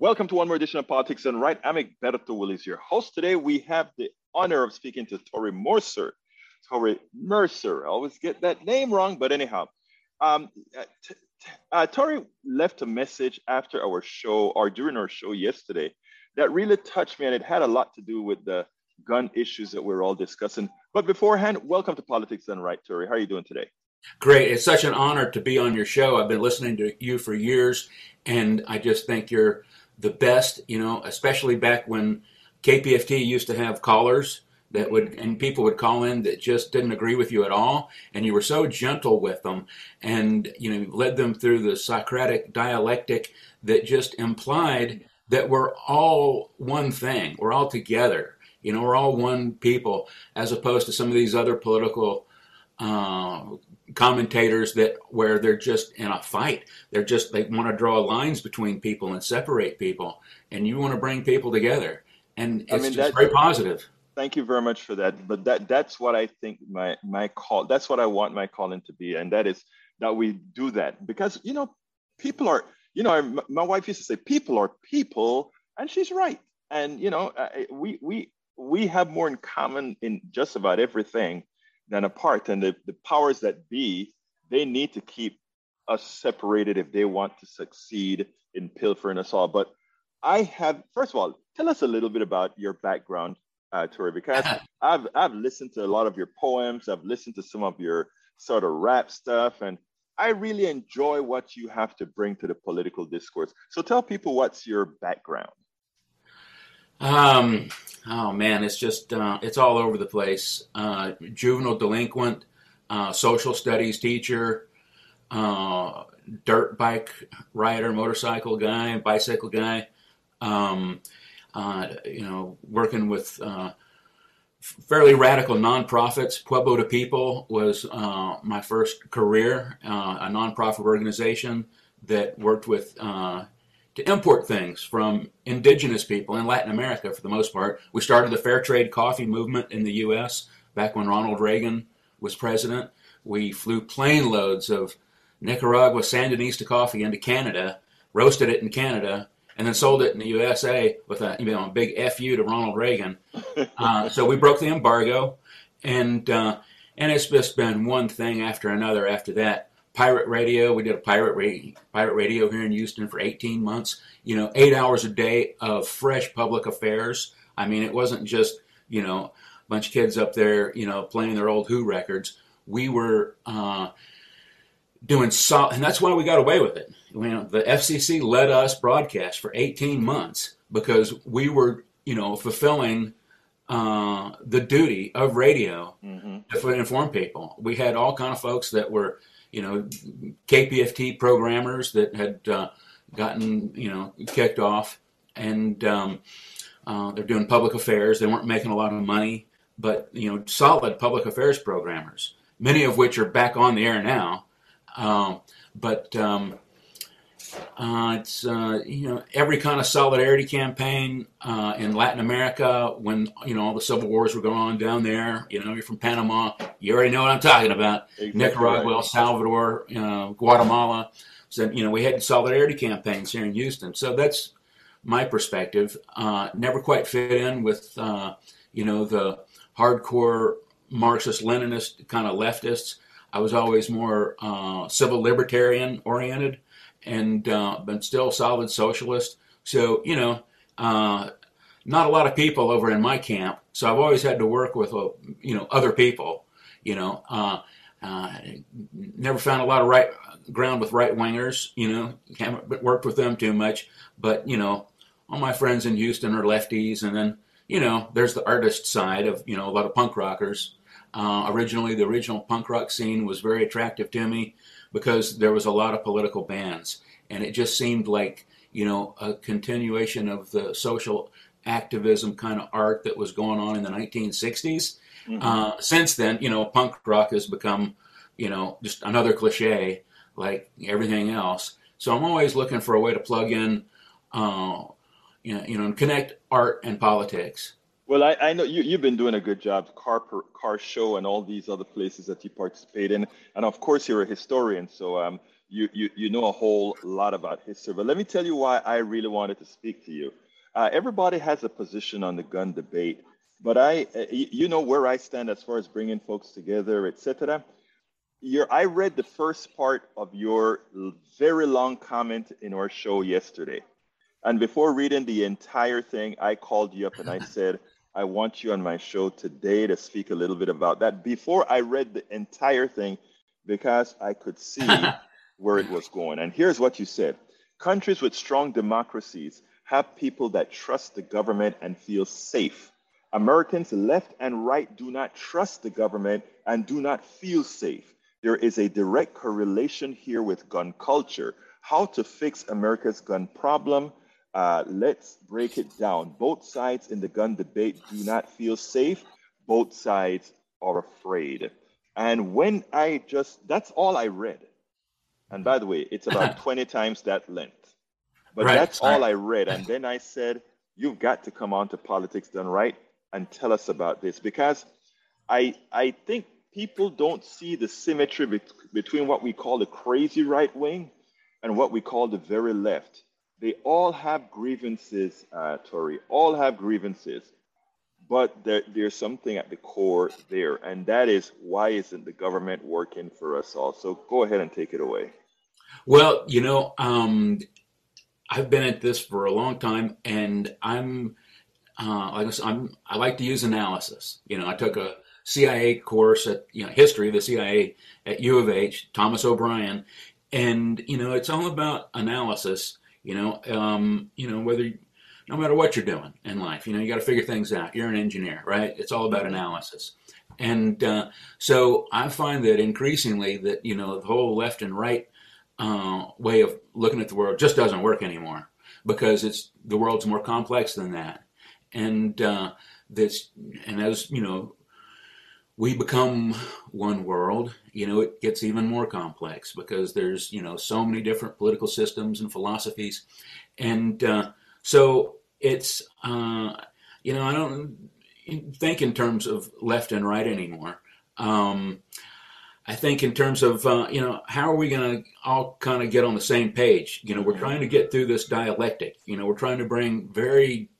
Welcome to one more edition of Politics Done Right. I'm Egberto Willies, your host. Today we have the honor of speaking to Tori Mercer. Tori Mercer. I always get that name wrong, but anyhow. Um, uh, t- t- uh, Tori left a message after our show or during our show yesterday that really touched me, and it had a lot to do with the gun issues that we're all discussing. But beforehand, welcome to Politics Done Right, Tori. How are you doing today? Great. It's such an honor to be on your show. I've been listening to you for years, and I just think you're the best, you know, especially back when KPFT used to have callers that would and people would call in that just didn't agree with you at all and you were so gentle with them and you know led them through the socratic dialectic that just implied that we're all one thing we're all together you know we're all one people as opposed to some of these other political uh, commentators that where they're just in a fight. They're just they want to draw lines between people and separate people, and you want to bring people together, and it's I mean, just very positive. Thank you very much for that. But that that's what I think my my call. That's what I want my calling to be, and that is that we do that because you know people are you know my wife used to say people are people, and she's right. And you know we we we have more in common in just about everything than apart. And the, the powers that be, they need to keep us separated if they want to succeed in pilfering us all. But I have, first of all, tell us a little bit about your background, uh, Tori, because I've I've listened to a lot of your poems. I've listened to some of your sort of rap stuff, and I really enjoy what you have to bring to the political discourse. So tell people what's your background. Um, oh man, it's just uh, it's all over the place. Uh, juvenile delinquent, uh, social studies teacher, uh, dirt bike rider, motorcycle guy, bicycle guy. Um, uh, you know, working with uh, fairly radical nonprofits. Pueblo to People was my first career, a nonprofit organization that worked with to import things from indigenous people in Latin America for the most part. We started the fair trade coffee movement in the U.S. back when Ronald Reagan was president. We flew plane loads of Nicaragua Sandinista coffee into Canada, roasted it in Canada, and then sold it in the USA with a, you know, a big FU to Ronald Reagan. Uh, so we broke the embargo, and uh, and it's just been one thing after another after that pirate radio. We did a pirate radio, pirate radio here in Houston for 18 months. You know, eight hours a day of fresh public affairs. I mean, it wasn't just you know a bunch of kids up there, you know, playing their old Who records. We were uh, doing so, and that's why we got away with it. You know, the FCC let us broadcast for 18 months because we were, you know, fulfilling uh, the duty of radio mm-hmm. to inform people. We had all kind of folks that were you know, KPFT programmers that had uh, gotten, you know, kicked off, and um, uh, they're doing public affairs. They weren't making a lot of money, but you know, solid public affairs programmers, many of which are back on the air now. Um, but um, uh, it's uh, you know every kind of solidarity campaign uh, in Latin America when you know all the civil wars were going on down there. You know, you're from Panama, you already know what I'm talking about. Exactly. Nicaragua, El Salvador, Guatemala. So you know we had solidarity campaigns here in Houston. So that's my perspective. Uh, never quite fit in with uh, you know the hardcore Marxist-Leninist kind of leftists. I was always more uh, civil libertarian oriented and uh, but still solid socialist. So you know, uh, not a lot of people over in my camp. So I've always had to work with uh, you know other people. You know, uh, uh, never found a lot of right ground with right wingers. You know, haven't worked with them too much. But you know, all my friends in Houston are lefties, and then you know, there's the artist side of you know a lot of punk rockers. Uh, originally, the original punk rock scene was very attractive to me because there was a lot of political bands, and it just seemed like you know a continuation of the social activism kind of art that was going on in the 1960s. Mm-hmm. Uh, since then, you know, punk rock has become you know just another cliche like everything else. So I'm always looking for a way to plug in, uh, you know, you know, and connect art and politics. Well, I, I know you, you've been doing a good job, car per, car show and all these other places that you participate in, and of course you're a historian. So um, you, you, you know a whole lot about history. But let me tell you why I really wanted to speak to you. Uh, everybody has a position on the gun debate, but I, uh, you know where I stand as far as bringing folks together, etc. I read the first part of your very long comment in our show yesterday. And before reading the entire thing, I called you up and I said, I want you on my show today to speak a little bit about that. Before I read the entire thing, because I could see where it was going. And here's what you said Countries with strong democracies have people that trust the government and feel safe. Americans left and right do not trust the government and do not feel safe. There is a direct correlation here with gun culture. How to fix America's gun problem? Uh, let's break it down. Both sides in the gun debate do not feel safe. Both sides are afraid. And when I just, that's all I read. And by the way, it's about 20 times that length. But right. that's all I read. And then I said, you've got to come on to Politics Done Right and tell us about this because I, I think people don't see the symmetry be- between what we call the crazy right wing and what we call the very left. They all have grievances, uh, Tori, all have grievances, but there, there's something at the core there, and that is why isn't the government working for us all? So go ahead and take it away. Well, you know, um, I've been at this for a long time, and I'm uh, like I said, I'm I like to use analysis. You know, I took a CIA course at you know history of the CIA at U of H, Thomas O'Brien, and you know it's all about analysis. You know, um, you know whether no matter what you're doing in life, you know you got to figure things out. You're an engineer, right? It's all about analysis. And uh, so I find that increasingly that you know the whole left and right uh, way of looking at the world just doesn't work anymore because it's the world's more complex than that. And uh, this and as you know we become one world, you know, it gets even more complex because there's, you know, so many different political systems and philosophies. And uh, so it's, uh, you know, I don't think in terms of left and right anymore. Um, I think in terms of, uh, you know, how are we going to all kind of get on the same page? You know, we're trying to get through this dialectic. You know, we're trying to bring very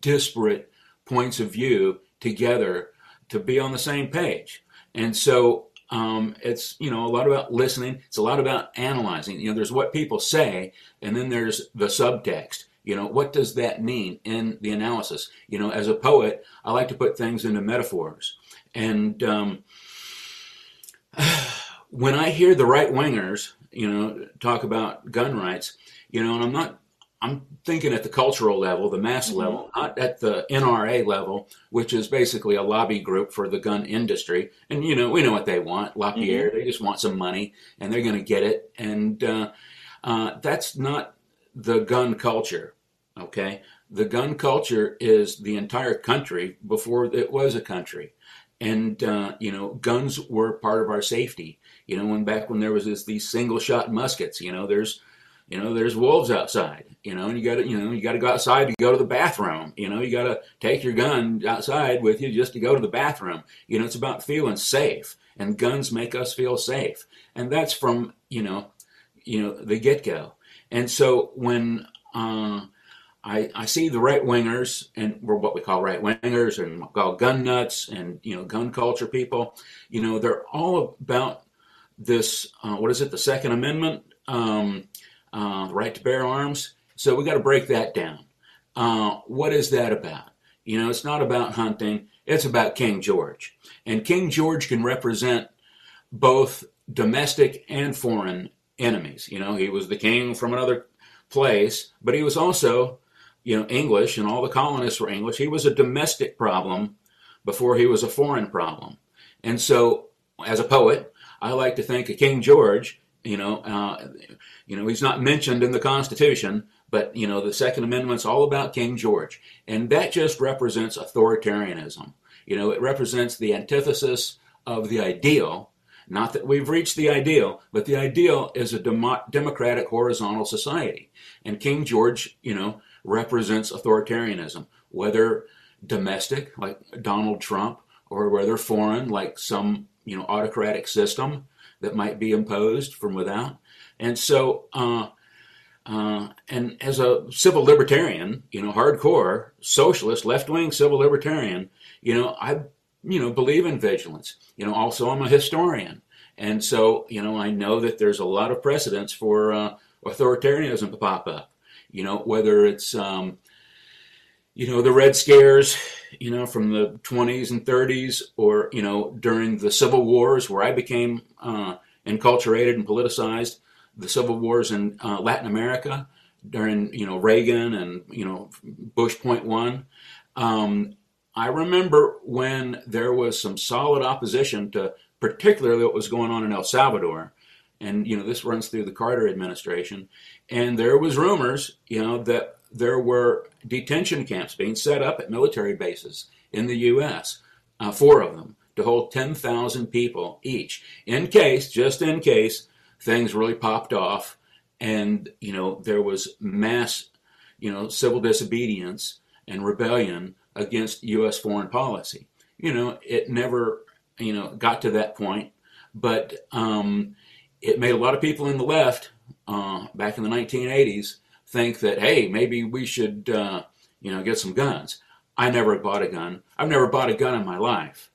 disparate points of view together to be on the same page. And so um, it's you know a lot about listening. It's a lot about analyzing. You know, there's what people say, and then there's the subtext. You know, what does that mean in the analysis? You know, as a poet, I like to put things into metaphors. And um, when I hear the right wingers, you know, talk about gun rights, you know, and I'm not I'm thinking at the cultural level, the mass mm-hmm. level, not at the NRA level, which is basically a lobby group for the gun industry. And you know, we know what they want. Lapierre, mm-hmm. they just want some money, and they're going to get it. And uh, uh, that's not the gun culture. Okay, the gun culture is the entire country before it was a country, and uh, you know, guns were part of our safety. You know, when back when there was this, these single shot muskets, you know, there's you know, there's wolves outside, you know, and you got to, you know, you got to go outside to go to the bathroom. You know, you got to take your gun outside with you just to go to the bathroom. You know, it's about feeling safe, and guns make us feel safe, and that's from you know, you know, the get go. And so when uh, I, I see the right wingers, and we're what we call right wingers, and call gun nuts, and you know, gun culture people, you know, they're all about this. Uh, what is it? The Second Amendment. Um, right to bear arms. So we got to break that down. Uh, what is that about? You know, it's not about hunting. It's about King George. And King George can represent both domestic and foreign enemies. You know, he was the king from another place, but he was also, you know, English and all the colonists were English. He was a domestic problem before he was a foreign problem. And so, as a poet, I like to think of King George you know, uh, you know, he's not mentioned in the Constitution, but you know, the Second Amendment's all about King George, and that just represents authoritarianism. You know, it represents the antithesis of the ideal. Not that we've reached the ideal, but the ideal is a dem- democratic horizontal society. And King George, you know, represents authoritarianism, whether domestic, like Donald Trump, or whether foreign, like some, you know, autocratic system that might be imposed from without. And so, uh, uh, and as a civil libertarian, you know, hardcore socialist, left wing civil libertarian, you know, I, you know, believe in vigilance. You know, also I'm a historian. And so, you know, I know that there's a lot of precedents for uh, authoritarianism to pop up. You know, whether it's, um, you know, the Red Scares, you know, from the 20s and 30s, or, you know, during the Civil Wars, where I became uh, enculturated and politicized, the civil wars in uh, Latin America during you know Reagan and you know Bush point one. Um, I remember when there was some solid opposition to particularly what was going on in El Salvador, and you know this runs through the Carter administration, and there was rumors you know that there were detention camps being set up at military bases in the U.S. Uh, four of them to hold 10,000 people each, in case, just in case, things really popped off and you know there was mass you know civil disobedience and rebellion against US foreign policy you know it never you know got to that point but um, it made a lot of people in the left uh, back in the 1980s think that hey maybe we should uh, you know get some guns. I never bought a gun. I've never bought a gun in my life.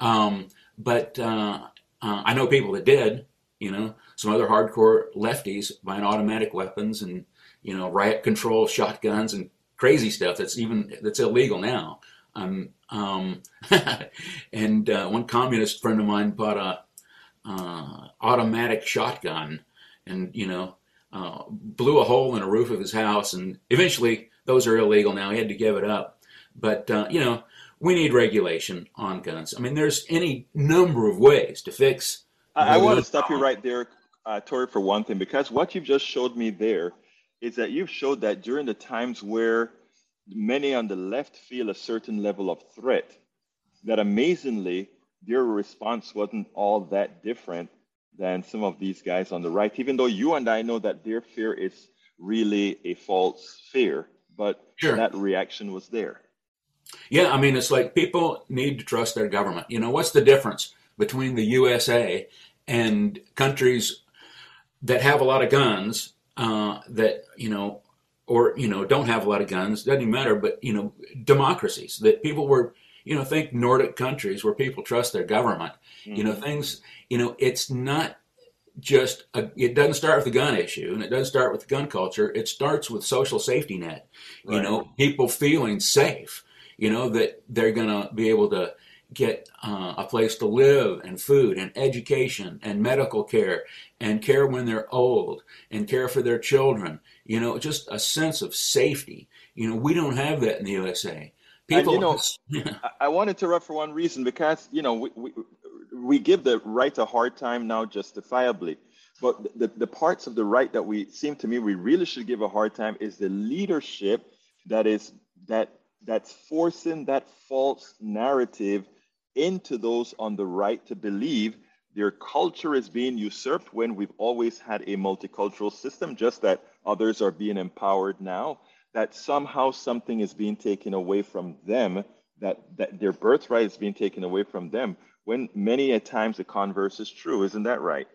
Um, but uh, uh I know people that did you know some other hardcore lefties buying automatic weapons and you know riot control shotguns and crazy stuff that's even that's illegal now. Um, um, and uh, one communist friend of mine bought a uh, automatic shotgun and you know uh, blew a hole in a roof of his house and eventually those are illegal now. He had to give it up. But uh, you know we need regulation on guns. I mean there's any number of ways to fix I, I want to stop you right there uh, Tori, for one thing, because what you've just showed me there is that you've showed that during the times where many on the left feel a certain level of threat, that amazingly, their response wasn't all that different than some of these guys on the right, even though you and I know that their fear is really a false fear, but sure. that reaction was there. Yeah, I mean, it's like people need to trust their government. You know, what's the difference between the USA and countries that have a lot of guns uh, that you know or you know don't have a lot of guns doesn't even matter but you know democracies that people were you know think nordic countries where people trust their government mm-hmm. you know mm-hmm. things you know it's not just a, it doesn't start with the gun issue and it doesn't start with the gun culture it starts with social safety net right. you know people feeling safe you know that they're going to be able to get uh, a place to live and food and education and medical care and care when they're old and care for their children. You know, just a sense of safety. You know, we don't have that in the USA. People, and, you know, I want to interrupt for one reason because you know we, we, we give the right a hard time now justifiably, but the, the parts of the right that we seem to me we really should give a hard time is the leadership that is that that's forcing that false narrative into those on the right to believe their culture is being usurped when we've always had a multicultural system, just that others are being empowered now, that somehow something is being taken away from them, that, that their birthright is being taken away from them, when many a times the converse is true. Isn't that right?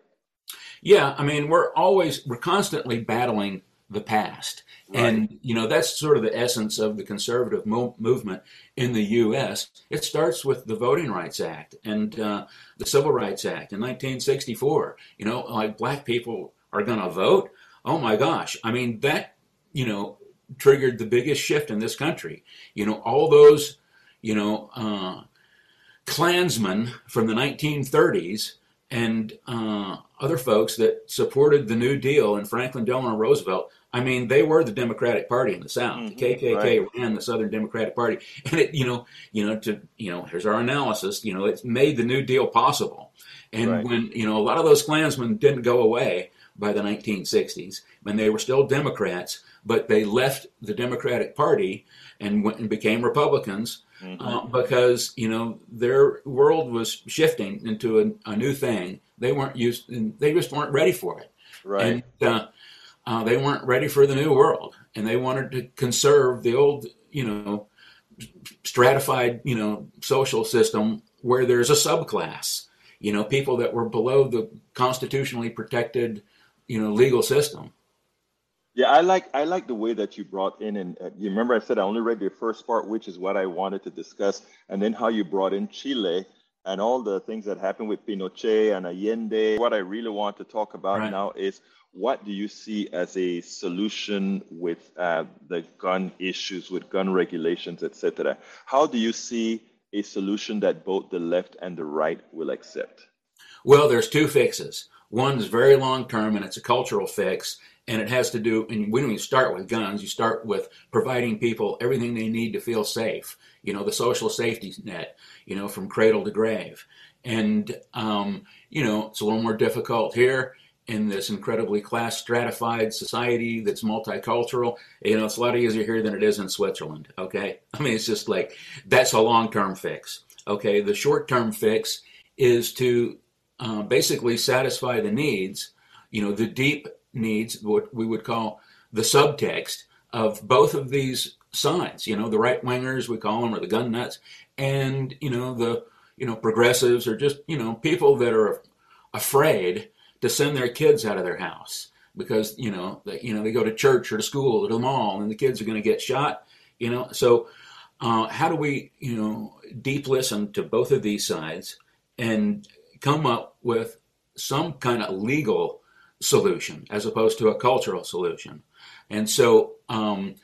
Yeah, I mean, we're always, we're constantly battling the past. Right. And, you know, that's sort of the essence of the conservative mo- movement in the U.S. It starts with the Voting Rights Act and uh, the Civil Rights Act in 1964. You know, like black people are going to vote. Oh my gosh. I mean, that, you know, triggered the biggest shift in this country. You know, all those, you know, uh, Klansmen from the 1930s and uh, other folks that supported the New Deal and Franklin Delano Roosevelt I mean, they were the Democratic Party in the South. Mm-hmm, the KKK right. ran the Southern Democratic Party, and it, you know, you know, to you know, here's our analysis. You know, it's made the New Deal possible. And right. when you know a lot of those Klansmen didn't go away by the 1960s, when they were still Democrats, but they left the Democratic Party and went and became Republicans mm-hmm. uh, because you know their world was shifting into a, a, new thing. They weren't used, and they just weren't ready for it. Right. And, uh, uh, they weren't ready for the new world, and they wanted to conserve the old, you know, stratified, you know, social system where there's a subclass. You know, people that were below the constitutionally protected, you know legal system. Yeah, I like I like the way that you brought in, and uh, you remember I said I only read the first part, which is what I wanted to discuss, and then how you brought in Chile and all the things that happened with Pinochet and Allende. What I really want to talk about right. now is what do you see as a solution with uh, the gun issues, with gun regulations, etc. How do you see a solution that both the left and the right will accept? Well, there's two fixes. One is very long term, and it's a cultural fix, and it has to do and when you start with guns you start with providing people everything they need to feel safe. You know the social safety net you know from cradle to grave. And um, you know it's a little more difficult here in this incredibly class stratified society that's multicultural. You know it's a lot easier here than it is in switzerland okay? I mean it's just like that's a long-term fix okay? The short-term fix is to uh, basically satisfy the needs you know the deep needs what we would call the subtext of both of these sides. You know, the right wingers we call them, or the gun nuts, and you know the you know progressives or just you know people that are afraid to send their kids out of their house because you know they, you know they go to church or to school or to the mall and the kids are going to get shot. You know, so uh, how do we you know deep listen to both of these sides and come up with some kind of legal solution as opposed to a cultural solution. And so, um,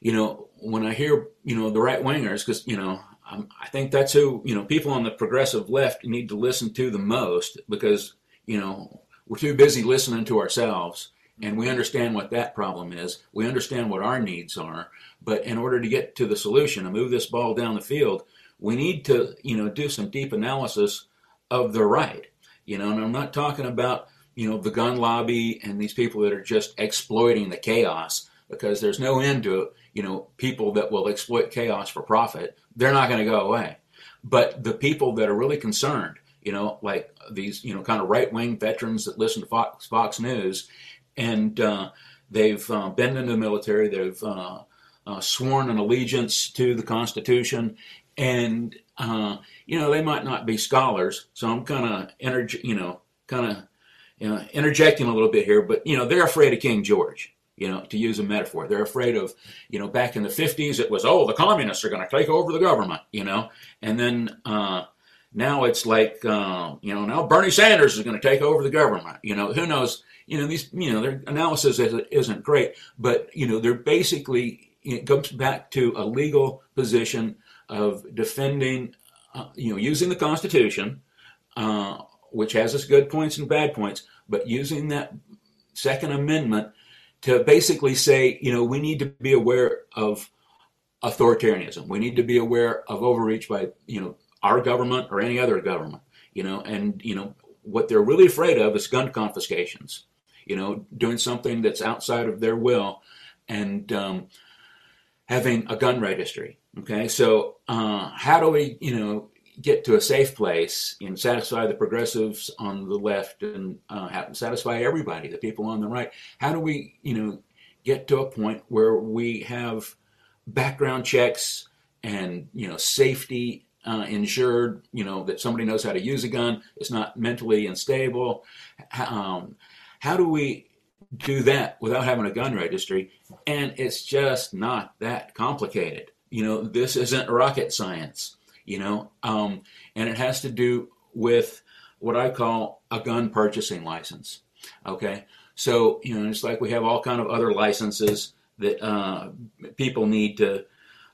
you know, when I hear, you know, the right wingers, because, you know, um, I think that's who, you know, people on the progressive left need to listen to the most because, you know, we're too busy listening to ourselves and we understand what that problem is. We understand what our needs are. But in order to get to the solution and move this ball down the field, we need to, you know, do some deep analysis of the right. You know, and I'm not talking about you know, the gun lobby and these people that are just exploiting the chaos because there's no end to, you know, people that will exploit chaos for profit. They're not going to go away. But the people that are really concerned, you know, like these, you know, kind of right wing veterans that listen to Fox, Fox News and uh, they've uh, been in the military, they've uh, uh sworn an allegiance to the Constitution, and, uh, you know, they might not be scholars. So I'm kind of, energy, you know, kind of you know, interjecting a little bit here, but you know, they're afraid of King George. You know, to use a metaphor, they're afraid of, you know, back in the '50s it was, oh, the communists are going to take over the government. You know, and then uh, now it's like, uh, you know, now Bernie Sanders is going to take over the government. You know, who knows? You know, these, you know, their analysis isn't great, but you know, they're basically it comes back to a legal position of defending, uh, you know, using the Constitution. Which has its good points and bad points, but using that Second Amendment to basically say, you know, we need to be aware of authoritarianism. We need to be aware of overreach by, you know, our government or any other government, you know, and, you know, what they're really afraid of is gun confiscations, you know, doing something that's outside of their will and um, having a gun registry. Okay, so uh, how do we, you know, get to a safe place and satisfy the progressives on the left and uh, satisfy everybody, the people on the right? How do we, you know, get to a point where we have background checks and you know safety uh, insured? You know that somebody knows how to use a gun, it's not mentally unstable. Um, how do we do that without having a gun registry? And it's just not that complicated. You know, this isn't rocket science you know, um, and it has to do with what I call a gun purchasing license. Okay, so you know, it's like we have all kind of other licenses that uh, people need to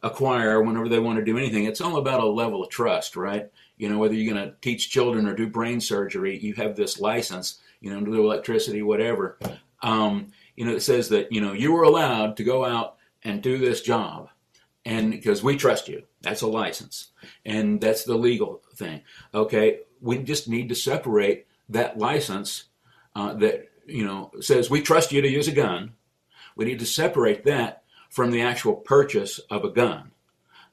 acquire whenever they want to do anything. It's all about a level of trust, right? You know, whether you're going to teach children or do brain surgery, you have this license, you know, do electricity, whatever. Um, you know, it says that you know you are allowed to go out and do this job, and because we trust you. That's a license. And that's the legal thing. Okay, we just need to separate that license uh, that, you know, says we trust you to use a gun. We need to separate that from the actual purchase of a gun.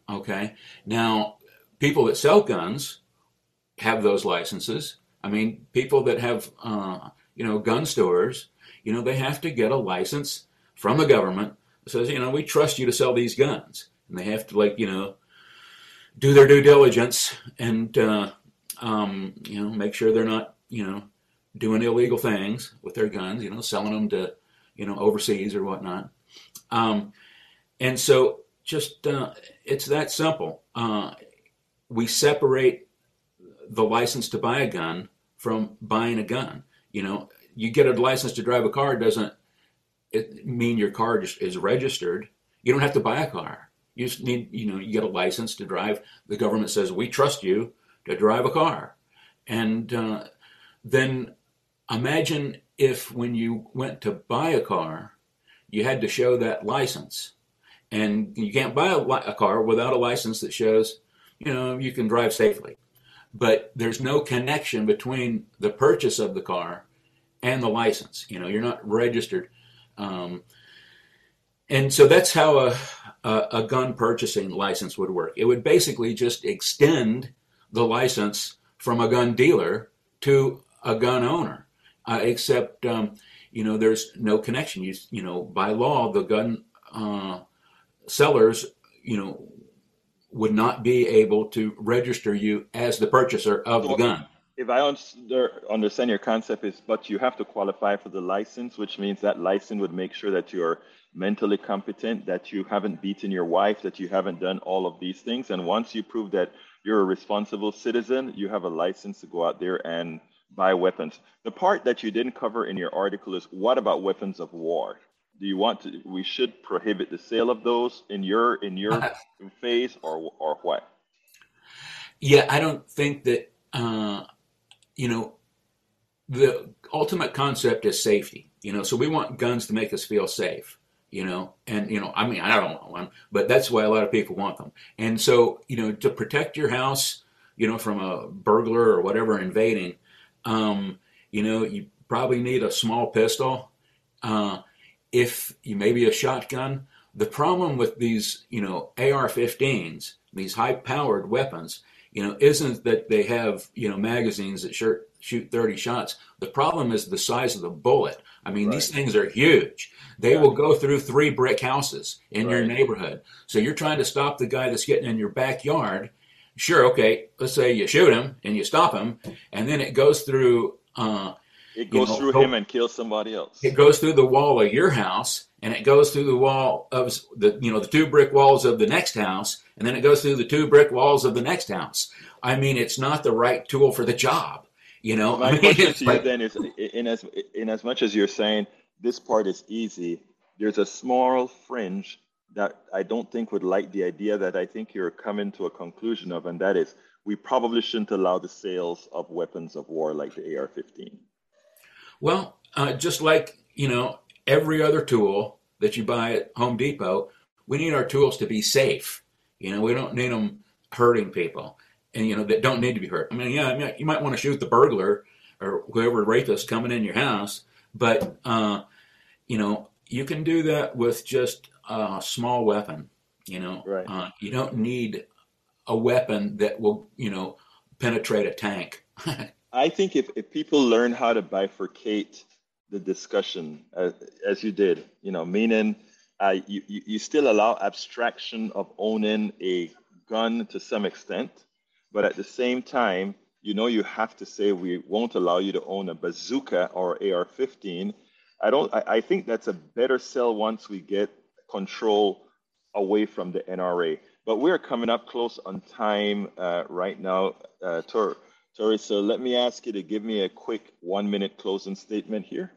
Okay, now people that sell guns have those licenses. I mean, people that have, uh, you know, gun stores, you know, they have to get a license from the government that says, you know, we trust you to sell these guns. And they have to, like, you know, do their due diligence and uh, um, you know make sure they're not you know doing illegal things with their guns, you know, selling them to, you know, overseas or whatnot. Um, and so just, uh, it's that simple. Uh, we separate the license to buy a gun from buying a gun. You know, you get a license to drive a car doesn't it mean your car is registered. You don't have to buy a car. You just need, you know, you get a license to drive. The government says we trust you to drive a car, and uh, then imagine if when you went to buy a car, you had to show that license, and you can't buy a, a car without a license that shows, you know, you can drive safely. But there's no connection between the purchase of the car and the license. You know, you're not registered. Um, and so that's how a, a, a, gun purchasing license would work. It would basically just extend the license from a gun dealer to a gun owner, uh, except um, you know there's no connection. You you know by law the gun uh, sellers you know would not be able to register you as the purchaser of the gun if I understand your concept is, but you have to qualify for the license, which means that license would make sure that you're mentally competent, that you haven't beaten your wife, that you haven't done all of these things. And once you prove that you're a responsible citizen, you have a license to go out there and buy weapons. The part that you didn't cover in your article is what about weapons of war? Do you want to? We should prohibit the sale of those in your in your phase, or or what? Yeah, I don't think that. Uh, you know, the ultimate concept is safety. You know, so we want guns to make us feel safe. You know, and you know, I mean, I don't want one, but that's why a lot of people want them. And so, you know, to protect your house, you know, from a burglar or whatever invading, um, you know, you probably need a small pistol. Uh, if you maybe a shotgun. The problem with these, you know, AR-15s, these high-powered weapons, you know, isn't that they have, you know, magazines that shoot, shoot 30 shots. The problem is the size of the bullet. I mean, right. these things are huge. They yeah. will go through three brick houses in right. your neighborhood. So you're trying to stop the guy that's getting in your backyard. Sure, okay, let's say you shoot him and you stop him, and then it goes through. Uh, it goes you know, through him and kills somebody else. It goes through the wall of your house, and it goes through the wall of the you know the two brick walls of the next house, and then it goes through the two brick walls of the next house. I mean, it's not the right tool for the job. You know, my I mean, question to like, you then is, in as in as much as you're saying this part is easy, there's a small fringe that I don't think would like the idea that I think you're coming to a conclusion of, and that is we probably shouldn't allow the sales of weapons of war like the AR-15. Well, uh, just like you know every other tool that you buy at Home Depot, we need our tools to be safe. You know, we don't need them hurting people, and you know that don't need to be hurt. I mean, yeah, I mean, you might want to shoot the burglar or whoever rapist coming in your house, but uh, you know you can do that with just a small weapon. You know, right. uh, you don't need a weapon that will you know penetrate a tank. I think if, if people learn how to bifurcate the discussion uh, as you did, you know, meaning uh, you, you still allow abstraction of owning a gun to some extent, but at the same time, you know, you have to say we won't allow you to own a bazooka or AR-15. I don't. I, I think that's a better sell once we get control away from the NRA. But we're coming up close on time uh, right now, uh, Tor. Tori, so let me ask you to give me a quick one minute closing statement here.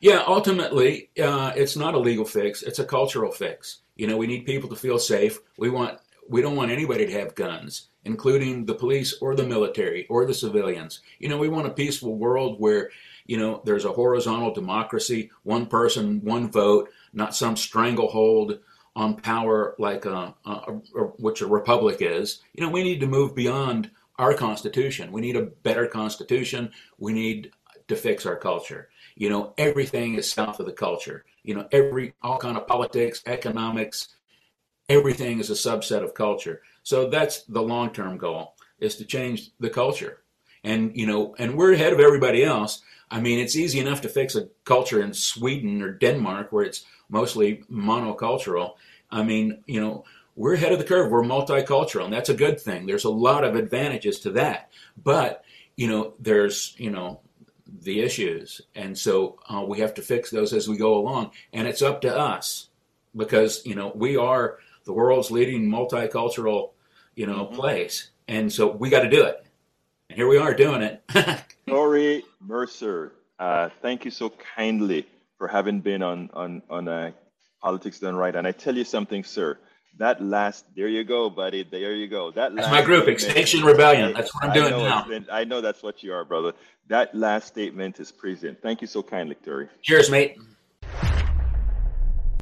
Yeah, ultimately, uh, it's not a legal fix; it's a cultural fix. You know, we need people to feel safe. We want we don't want anybody to have guns, including the police or the military or the civilians. You know, we want a peaceful world where you know there's a horizontal democracy, one person, one vote, not some stranglehold on power like a, a, a, which a republic is. You know, we need to move beyond our constitution. We need a better constitution. We need to fix our culture. You know, everything is south of the culture. You know, every all kind of politics, economics, everything is a subset of culture. So that's the long-term goal is to change the culture. And you know, and we're ahead of everybody else. I mean, it's easy enough to fix a culture in Sweden or Denmark where it's mostly monocultural. I mean, you know, we're ahead of the curve. We're multicultural, and that's a good thing. There's a lot of advantages to that. But, you know, there's, you know, the issues, and so uh, we have to fix those as we go along. And it's up to us because you know we are the world's leading multicultural you know mm-hmm. place, and so we got to do it. And here we are doing it. Tory Mercer, uh, thank you so kindly for having been on on on uh, politics done right. And I tell you something, sir. That last, there you go, buddy. There you go. That that's my group, Extinction Rebellion. That's what I'm doing now. I know that's what you are, brother. That last statement is present. Thank you so kindly, Tory. Cheers, mate